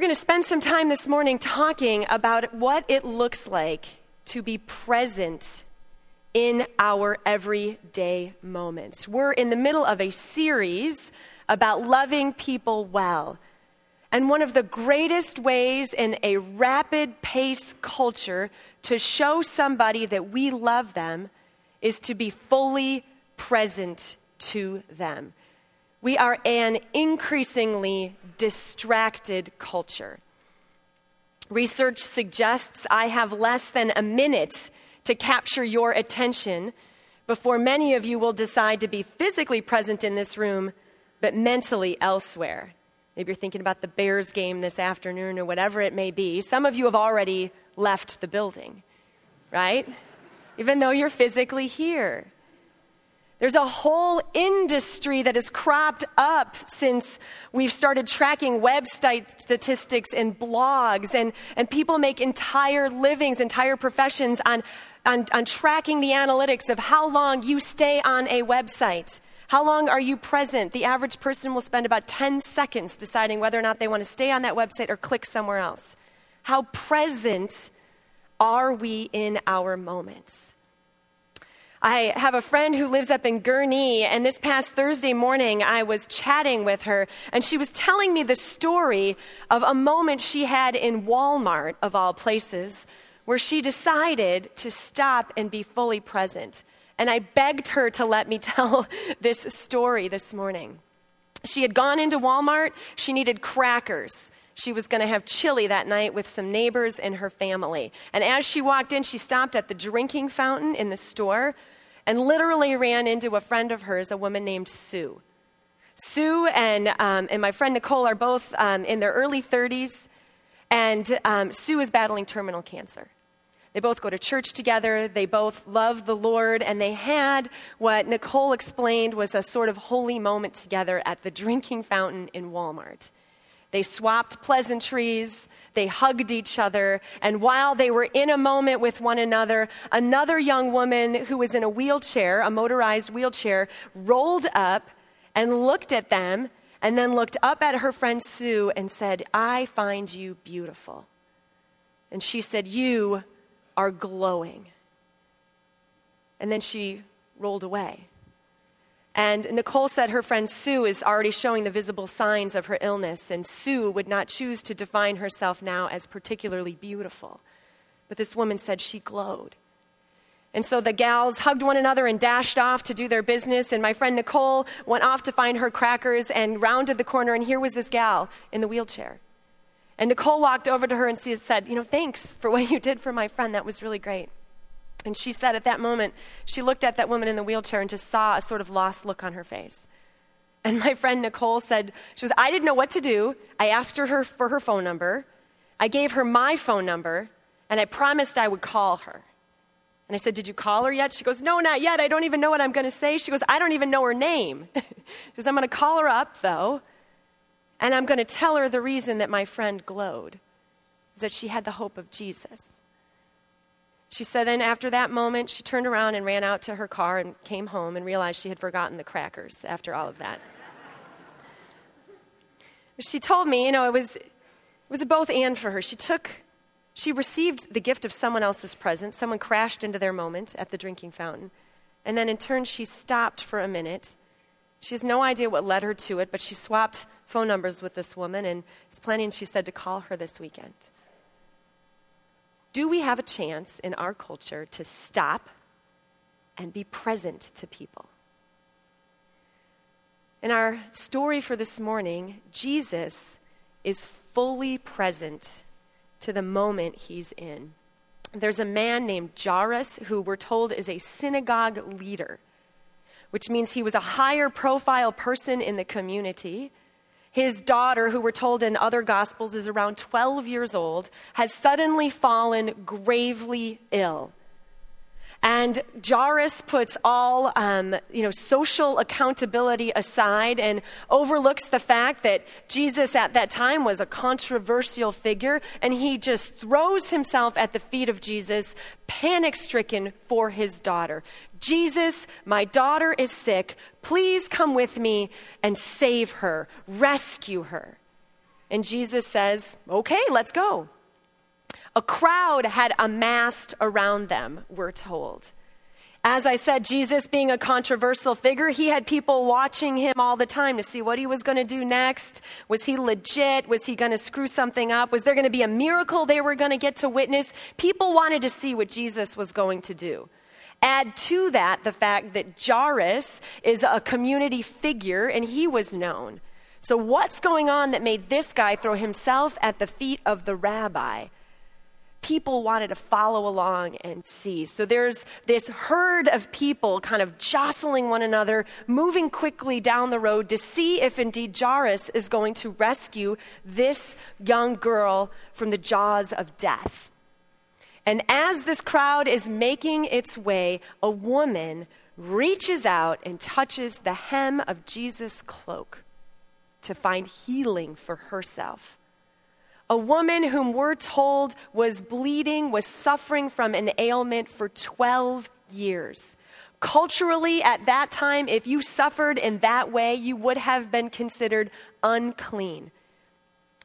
We're going to spend some time this morning talking about what it looks like to be present in our everyday moments. We're in the middle of a series about loving people well. And one of the greatest ways in a rapid pace culture to show somebody that we love them is to be fully present to them. We are an increasingly distracted culture. Research suggests I have less than a minute to capture your attention before many of you will decide to be physically present in this room, but mentally elsewhere. Maybe you're thinking about the Bears game this afternoon or whatever it may be. Some of you have already left the building, right? Even though you're physically here. There's a whole industry that has cropped up since we've started tracking website statistics and blogs, and, and people make entire livings, entire professions on, on, on tracking the analytics of how long you stay on a website. How long are you present? The average person will spend about 10 seconds deciding whether or not they want to stay on that website or click somewhere else. How present are we in our moments? I have a friend who lives up in Gurnee, and this past Thursday morning, I was chatting with her, and she was telling me the story of a moment she had in Walmart, of all places, where she decided to stop and be fully present. And I begged her to let me tell this story this morning. She had gone into Walmart, she needed crackers. She was going to have chili that night with some neighbors and her family. And as she walked in, she stopped at the drinking fountain in the store and literally ran into a friend of hers, a woman named Sue. Sue and, um, and my friend Nicole are both um, in their early 30s, and um, Sue is battling terminal cancer. They both go to church together. They both love the Lord. And they had what Nicole explained was a sort of holy moment together at the drinking fountain in Walmart. They swapped pleasantries, they hugged each other, and while they were in a moment with one another, another young woman who was in a wheelchair, a motorized wheelchair, rolled up and looked at them and then looked up at her friend Sue and said, I find you beautiful. And she said, You are glowing. And then she rolled away. And Nicole said her friend Sue is already showing the visible signs of her illness, and Sue would not choose to define herself now as particularly beautiful. But this woman said she glowed. And so the gals hugged one another and dashed off to do their business. And my friend Nicole went off to find her crackers and rounded the corner, and here was this gal in the wheelchair. And Nicole walked over to her and said, You know, thanks for what you did for my friend. That was really great. And she said at that moment, she looked at that woman in the wheelchair and just saw a sort of lost look on her face. And my friend Nicole said, she was, I didn't know what to do. I asked her for her phone number. I gave her my phone number, and I promised I would call her. And I said, Did you call her yet? She goes, No, not yet. I don't even know what I'm going to say. She goes, I don't even know her name. she goes, I'm going to call her up, though, and I'm going to tell her the reason that my friend glowed is that she had the hope of Jesus. She said then after that moment, she turned around and ran out to her car and came home and realized she had forgotten the crackers after all of that. she told me, you know, it was, it was a both and for her. She took, she received the gift of someone else's presence. Someone crashed into their moment at the drinking fountain. And then in turn, she stopped for a minute. She has no idea what led her to it, but she swapped phone numbers with this woman and is planning, she said, to call her this weekend do we have a chance in our culture to stop and be present to people? In our story for this morning, Jesus is fully present to the moment he's in. There's a man named Jairus who we're told is a synagogue leader, which means he was a higher profile person in the community. His daughter, who we're told in other gospels is around 12 years old, has suddenly fallen gravely ill. And Jairus puts all um, you know, social accountability aside and overlooks the fact that Jesus at that time was a controversial figure, and he just throws himself at the feet of Jesus, panic stricken for his daughter. Jesus, my daughter is sick. Please come with me and save her, rescue her. And Jesus says, Okay, let's go. A crowd had amassed around them, we're told. As I said, Jesus being a controversial figure, he had people watching him all the time to see what he was going to do next. Was he legit? Was he going to screw something up? Was there going to be a miracle they were going to get to witness? People wanted to see what Jesus was going to do. Add to that the fact that Jairus is a community figure and he was known. So, what's going on that made this guy throw himself at the feet of the rabbi? People wanted to follow along and see. So, there's this herd of people kind of jostling one another, moving quickly down the road to see if indeed Jairus is going to rescue this young girl from the jaws of death. And as this crowd is making its way, a woman reaches out and touches the hem of Jesus' cloak to find healing for herself. A woman whom we're told was bleeding, was suffering from an ailment for 12 years. Culturally, at that time, if you suffered in that way, you would have been considered unclean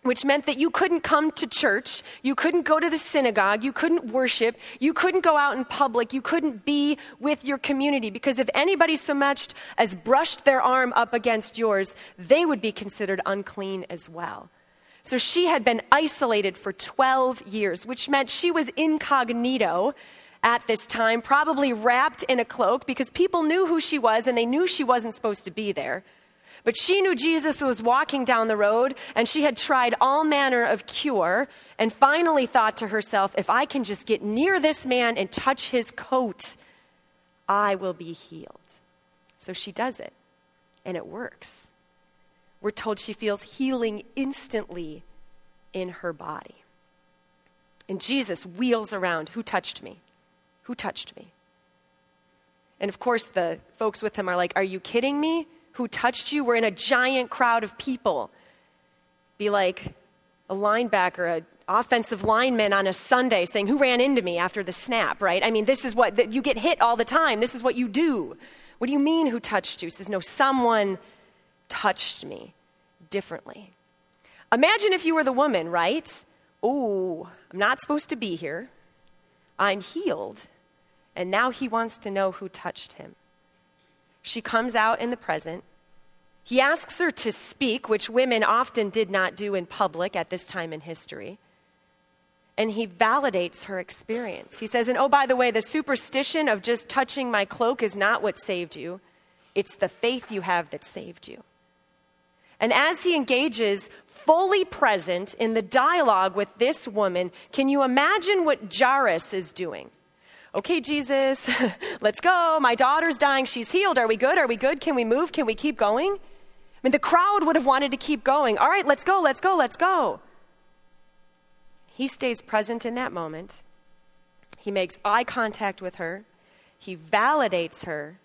which meant that you couldn't come to church, you couldn't go to the synagogue, you couldn't worship, you couldn't go out in public, you couldn't be with your community because if anybody so much as brushed their arm up against yours, they would be considered unclean as well. So she had been isolated for 12 years, which meant she was incognito at this time, probably wrapped in a cloak because people knew who she was and they knew she wasn't supposed to be there. But she knew Jesus was walking down the road, and she had tried all manner of cure, and finally thought to herself, if I can just get near this man and touch his coat, I will be healed. So she does it, and it works. We're told she feels healing instantly in her body. And Jesus wheels around. Who touched me? Who touched me? And of course, the folks with him are like, Are you kidding me? Who touched you were in a giant crowd of people. Be like a linebacker, an offensive lineman on a Sunday saying, Who ran into me after the snap, right? I mean, this is what you get hit all the time. This is what you do. What do you mean, who touched you? He says, No, someone touched me differently. Imagine if you were the woman, right? Oh, I'm not supposed to be here. I'm healed. And now he wants to know who touched him. She comes out in the present. He asks her to speak, which women often did not do in public at this time in history. And he validates her experience. He says, And oh, by the way, the superstition of just touching my cloak is not what saved you, it's the faith you have that saved you. And as he engages fully present in the dialogue with this woman, can you imagine what Jairus is doing? Okay, Jesus, let's go. My daughter's dying. She's healed. Are we good? Are we good? Can we move? Can we keep going? I mean, the crowd would have wanted to keep going. All right, let's go, let's go, let's go. He stays present in that moment. He makes eye contact with her. He validates her.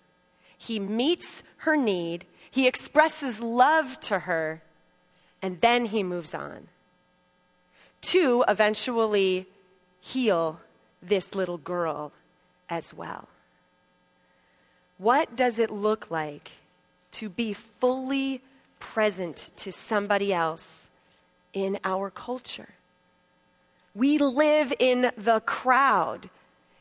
He meets her need. He expresses love to her. And then he moves on to eventually heal this little girl as well. What does it look like to be fully present to somebody else in our culture? We live in the crowd.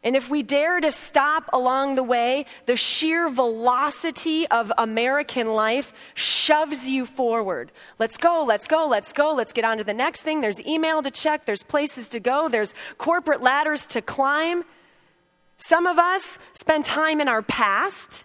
And if we dare to stop along the way, the sheer velocity of American life shoves you forward. Let's go, let's go, let's go, let's get on to the next thing. There's email to check, there's places to go, there's corporate ladders to climb. Some of us spend time in our past.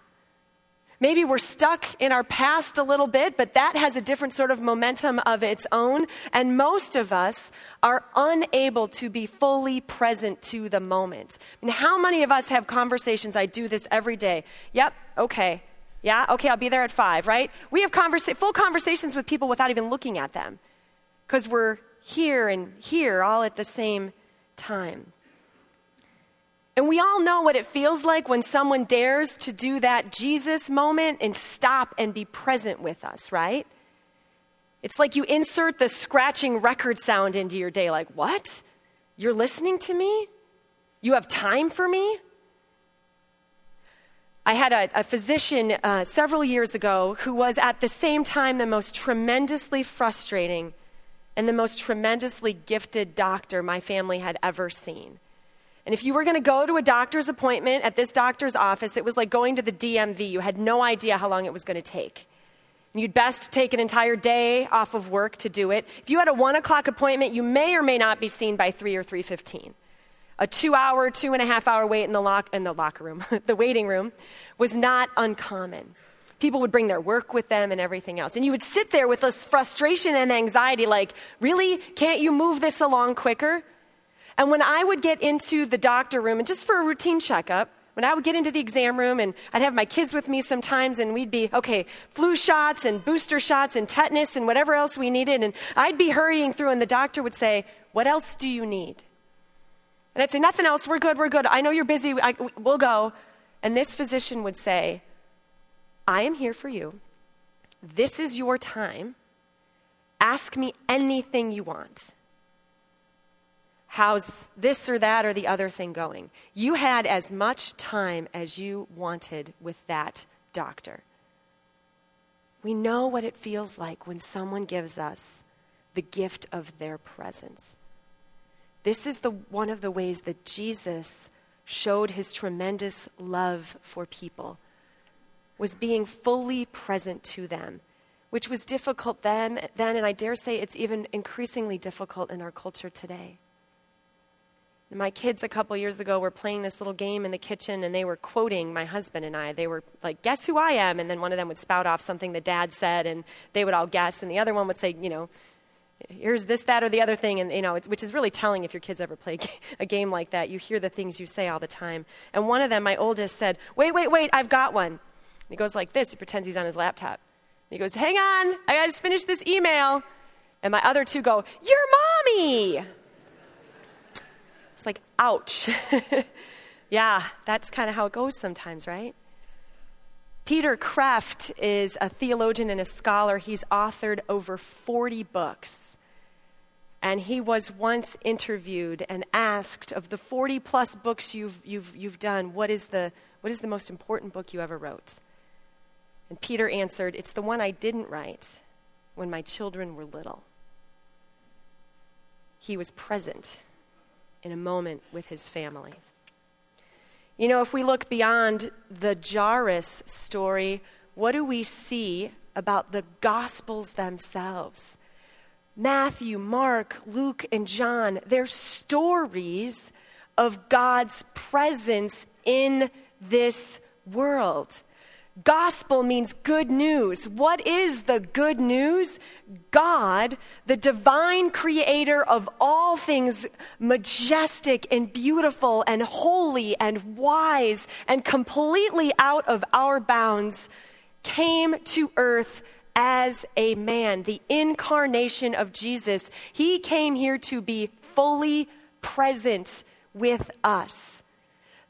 Maybe we're stuck in our past a little bit, but that has a different sort of momentum of its own. And most of us are unable to be fully present to the moment. Mean, how many of us have conversations? I do this every day. Yep, okay. Yeah, okay, I'll be there at five, right? We have conversa- full conversations with people without even looking at them because we're here and here all at the same time. And we all know what it feels like when someone dares to do that Jesus moment and stop and be present with us, right? It's like you insert the scratching record sound into your day, like, what? You're listening to me? You have time for me? I had a, a physician uh, several years ago who was at the same time the most tremendously frustrating and the most tremendously gifted doctor my family had ever seen. And if you were going to go to a doctor's appointment at this doctor's office, it was like going to the DMV. You had no idea how long it was going to take. And You'd best take an entire day off of work to do it. If you had a one o'clock appointment, you may or may not be seen by three or three fifteen. A two-hour, two and a half hour wait in the lock in the locker room, the waiting room, was not uncommon. People would bring their work with them and everything else, and you would sit there with this frustration and anxiety, like, really, can't you move this along quicker? And when I would get into the doctor room, and just for a routine checkup, when I would get into the exam room and I'd have my kids with me sometimes, and we'd be, okay, flu shots and booster shots and tetanus and whatever else we needed, and I'd be hurrying through, and the doctor would say, What else do you need? And I'd say, Nothing else, we're good, we're good. I know you're busy, I, we'll go. And this physician would say, I am here for you. This is your time. Ask me anything you want how's this or that or the other thing going. You had as much time as you wanted with that doctor. We know what it feels like when someone gives us the gift of their presence. This is the, one of the ways that Jesus showed his tremendous love for people was being fully present to them which was difficult then, then and i dare say it's even increasingly difficult in our culture today my kids a couple years ago were playing this little game in the kitchen and they were quoting my husband and I. They were like, Guess who I am? And then one of them would spout off something the dad said and they would all guess. And the other one would say, You know, here's this, that, or the other thing. And, you know, which is really telling if your kids ever play a game like that. You hear the things you say all the time. And one of them, my oldest, said, Wait, wait, wait, I've got one. And he goes like this. He pretends he's on his laptop. And he goes, Hang on, I just finished this email. And my other two go, Your mommy like, ouch. yeah, that's kind of how it goes sometimes, right? Peter Kreeft is a theologian and a scholar. He's authored over 40 books. And he was once interviewed and asked, of the 40 plus books you've, you've, you've done, what is, the, what is the most important book you ever wrote? And Peter answered, It's the one I didn't write when my children were little. He was present in a moment with his family. You know, if we look beyond the Jairus story, what do we see about the Gospels themselves? Matthew, Mark, Luke, and John, they're stories of God's presence in this world. Gospel means good news. What is the good news? God, the divine creator of all things majestic and beautiful and holy and wise and completely out of our bounds, came to earth as a man, the incarnation of Jesus. He came here to be fully present with us.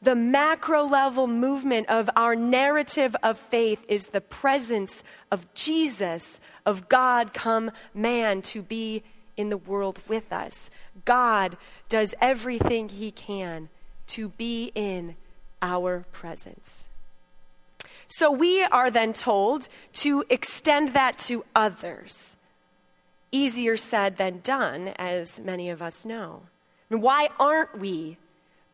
The macro level movement of our narrative of faith is the presence of Jesus, of God come man to be in the world with us. God does everything he can to be in our presence. So we are then told to extend that to others. Easier said than done, as many of us know. And why aren't we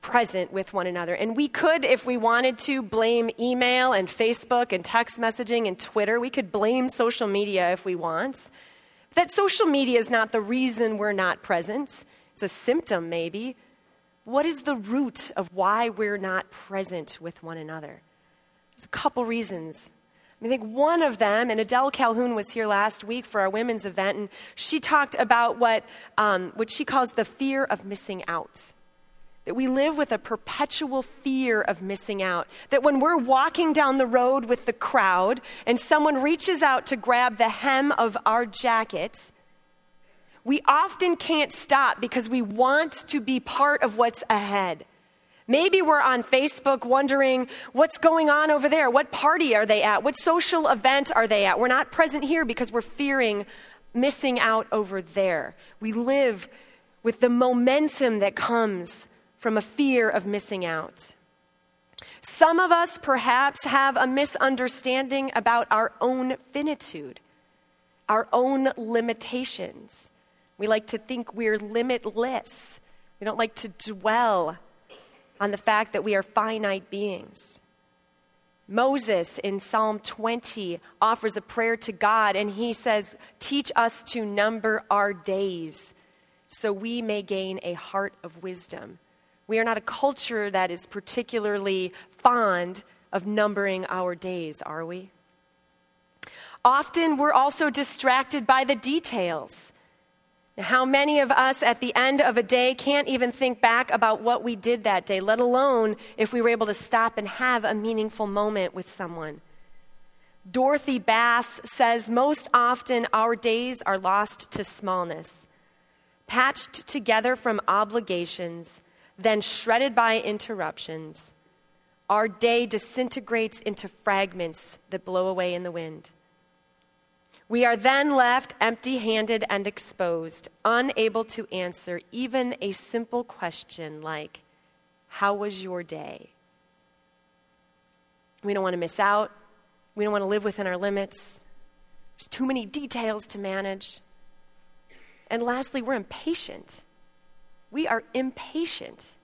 present with one another. And we could, if we wanted to, blame email and Facebook and text messaging and Twitter. We could blame social media if we want. That social media is not the reason we're not present, it's a symptom, maybe. What is the root of why we're not present with one another? There's a couple reasons. I think one of them, and Adele Calhoun was here last week for our women's event, and she talked about what, um, what she calls the fear of missing out. That we live with a perpetual fear of missing out. That when we're walking down the road with the crowd and someone reaches out to grab the hem of our jacket, we often can't stop because we want to be part of what's ahead. Maybe we're on Facebook wondering what's going on over there. What party are they at? What social event are they at? We're not present here because we're fearing missing out over there. We live with the momentum that comes from a fear of missing out. Some of us perhaps have a misunderstanding about our own finitude, our own limitations. We like to think we're limitless. We don't like to dwell on the fact that we are finite beings. Moses in Psalm 20 offers a prayer to God, and he says, Teach us to number our days so we may gain a heart of wisdom. We are not a culture that is particularly fond of numbering our days, are we? Often we're also distracted by the details. How many of us at the end of a day can't even think back about what we did that day, let alone if we were able to stop and have a meaningful moment with someone? Dorothy Bass says most often our days are lost to smallness, patched together from obligations, then shredded by interruptions. Our day disintegrates into fragments that blow away in the wind. We are then left empty handed and exposed, unable to answer even a simple question like, How was your day? We don't want to miss out. We don't want to live within our limits. There's too many details to manage. And lastly, we're impatient. We are impatient.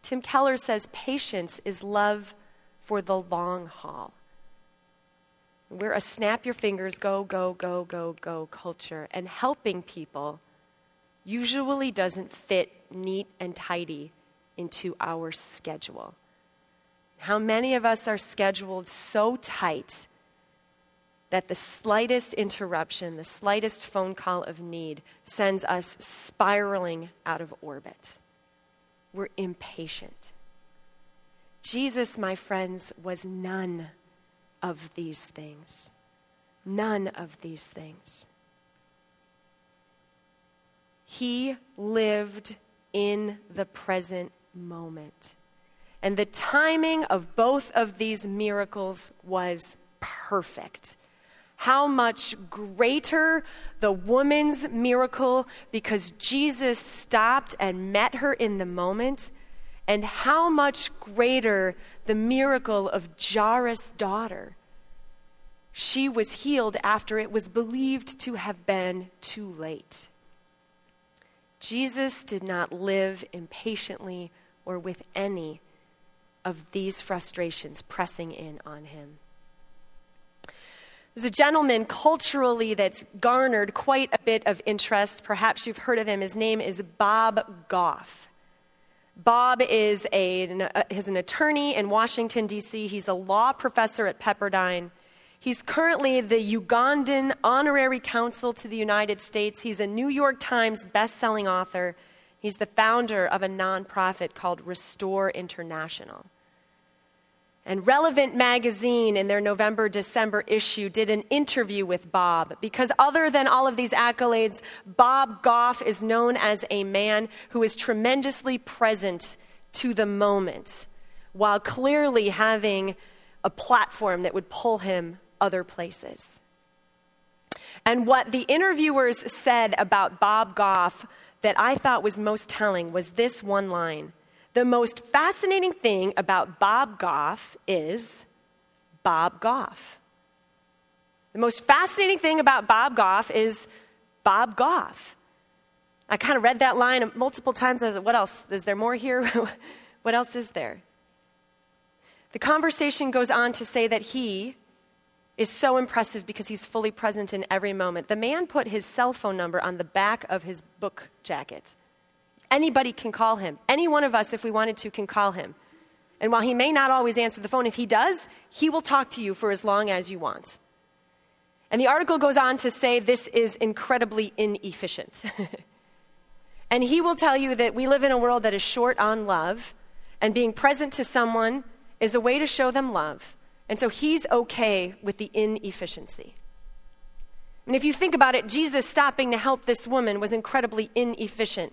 Tim Keller says patience is love for the long haul. We're a snap your fingers, go, go, go, go, go culture. And helping people usually doesn't fit neat and tidy into our schedule. How many of us are scheduled so tight that the slightest interruption, the slightest phone call of need sends us spiraling out of orbit? We're impatient. Jesus, my friends, was none of these things. None of these things. He lived in the present moment. And the timing of both of these miracles was perfect. How much greater the woman's miracle because Jesus stopped and met her in the moment and how much greater the miracle of Jairus' daughter. She was healed after it was believed to have been too late. Jesus did not live impatiently or with any of these frustrations pressing in on him. There's a gentleman culturally that's garnered quite a bit of interest. Perhaps you've heard of him. His name is Bob Goff. Bob is, a, uh, is an attorney in Washington, D.C. He's a law professor at Pepperdine. He's currently the Ugandan Honorary Consul to the United States. He's a New York Times best-selling author. He's the founder of a nonprofit called Restore International. And Relevant Magazine, in their November December issue, did an interview with Bob because, other than all of these accolades, Bob Goff is known as a man who is tremendously present to the moment while clearly having a platform that would pull him other places. And what the interviewers said about Bob Goff that I thought was most telling was this one line the most fascinating thing about Bob Goff is Bob Goff. The most fascinating thing about Bob Goff is Bob Goff. I kind of read that line multiple times. What else? Is there more here? what else is there? The conversation goes on to say that he is so impressive because he's fully present in every moment. The man put his cell phone number on the back of his book jacket. Anybody can call him. Any one of us, if we wanted to, can call him. And while he may not always answer the phone, if he does, he will talk to you for as long as you want. And the article goes on to say this is incredibly inefficient. and he will tell you that we live in a world that is short on love, and being present to someone is a way to show them love. And so he's okay with the inefficiency. And if you think about it, Jesus stopping to help this woman was incredibly inefficient.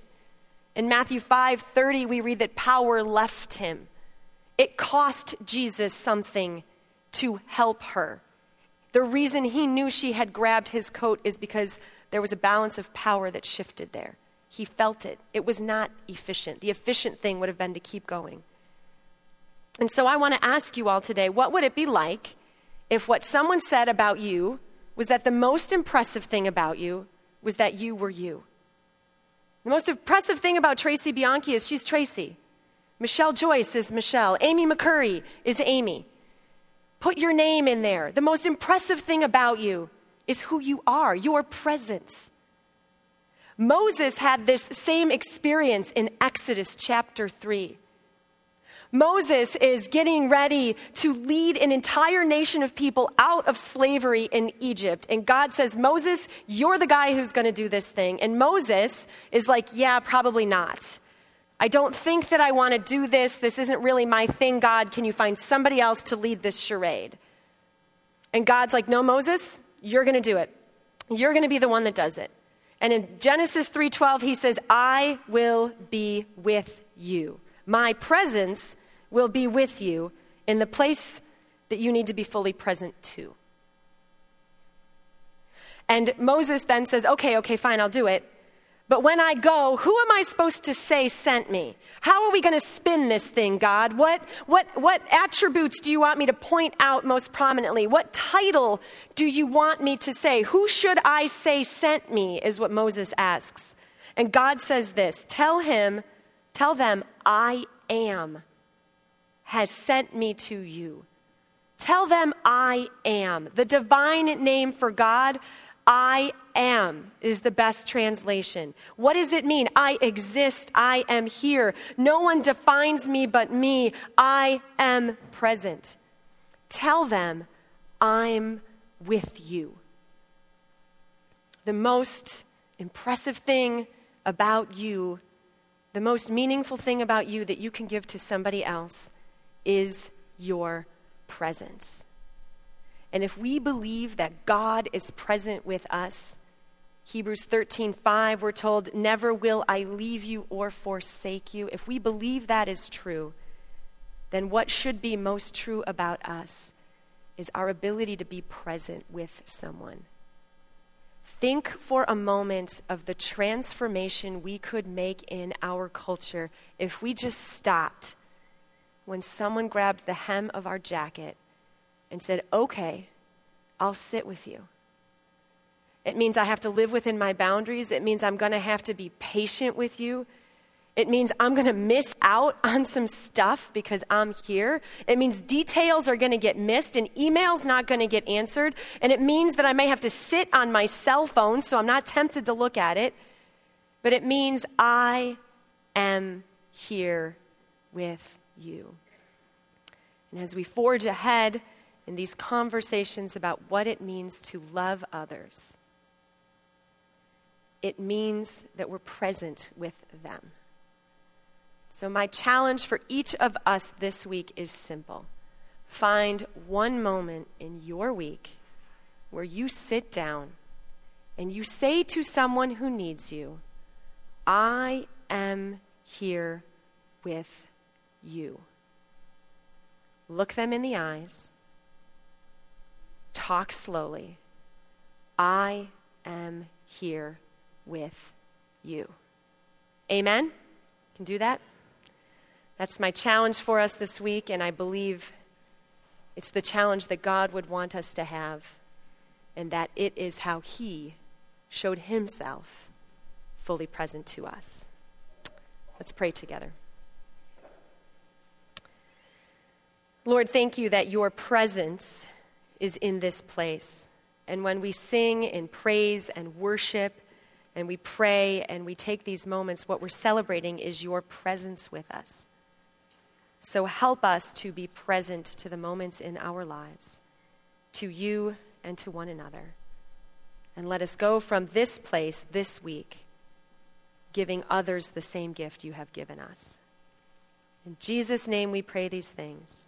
In Matthew 5:30 we read that power left him. It cost Jesus something to help her. The reason he knew she had grabbed his coat is because there was a balance of power that shifted there. He felt it. It was not efficient. The efficient thing would have been to keep going. And so I want to ask you all today what would it be like if what someone said about you was that the most impressive thing about you was that you were you? The most impressive thing about Tracy Bianchi is she's Tracy. Michelle Joyce is Michelle. Amy McCurry is Amy. Put your name in there. The most impressive thing about you is who you are, your presence. Moses had this same experience in Exodus chapter 3. Moses is getting ready to lead an entire nation of people out of slavery in Egypt. And God says, Moses, you're the guy who's going to do this thing. And Moses is like, Yeah, probably not. I don't think that I want to do this. This isn't really my thing, God. Can you find somebody else to lead this charade? And God's like, No, Moses, you're going to do it. You're going to be the one that does it. And in Genesis 3:12 he says, "I will be with you. My presence will be with you in the place that you need to be fully present to. And Moses then says, Okay, okay, fine, I'll do it. But when I go, who am I supposed to say sent me? How are we going to spin this thing, God? What, what, what attributes do you want me to point out most prominently? What title do you want me to say? Who should I say sent me? Is what Moses asks. And God says this Tell him, tell them, I am has sent me to you. Tell them I am. The divine name for God, I am, is the best translation. What does it mean? I exist. I am here. No one defines me but me. I am present. Tell them I'm with you. The most impressive thing about you, the most meaningful thing about you that you can give to somebody else is your presence. And if we believe that God is present with us, Hebrews 13:5 we're told never will I leave you or forsake you. If we believe that is true, then what should be most true about us is our ability to be present with someone. Think for a moment of the transformation we could make in our culture if we just stopped when someone grabbed the hem of our jacket and said, Okay, I'll sit with you. It means I have to live within my boundaries. It means I'm going to have to be patient with you. It means I'm going to miss out on some stuff because I'm here. It means details are going to get missed and emails not going to get answered. And it means that I may have to sit on my cell phone so I'm not tempted to look at it. But it means I am here with you. And as we forge ahead in these conversations about what it means to love others, it means that we're present with them. So, my challenge for each of us this week is simple find one moment in your week where you sit down and you say to someone who needs you, I am here with you. Look them in the eyes. Talk slowly. I am here with you. Amen? Can do that? That's my challenge for us this week, and I believe it's the challenge that God would want us to have, and that it is how He showed Himself fully present to us. Let's pray together. Lord, thank you that your presence is in this place. And when we sing in praise and worship and we pray and we take these moments, what we're celebrating is your presence with us. So help us to be present to the moments in our lives, to you and to one another. And let us go from this place this week, giving others the same gift you have given us. In Jesus' name we pray these things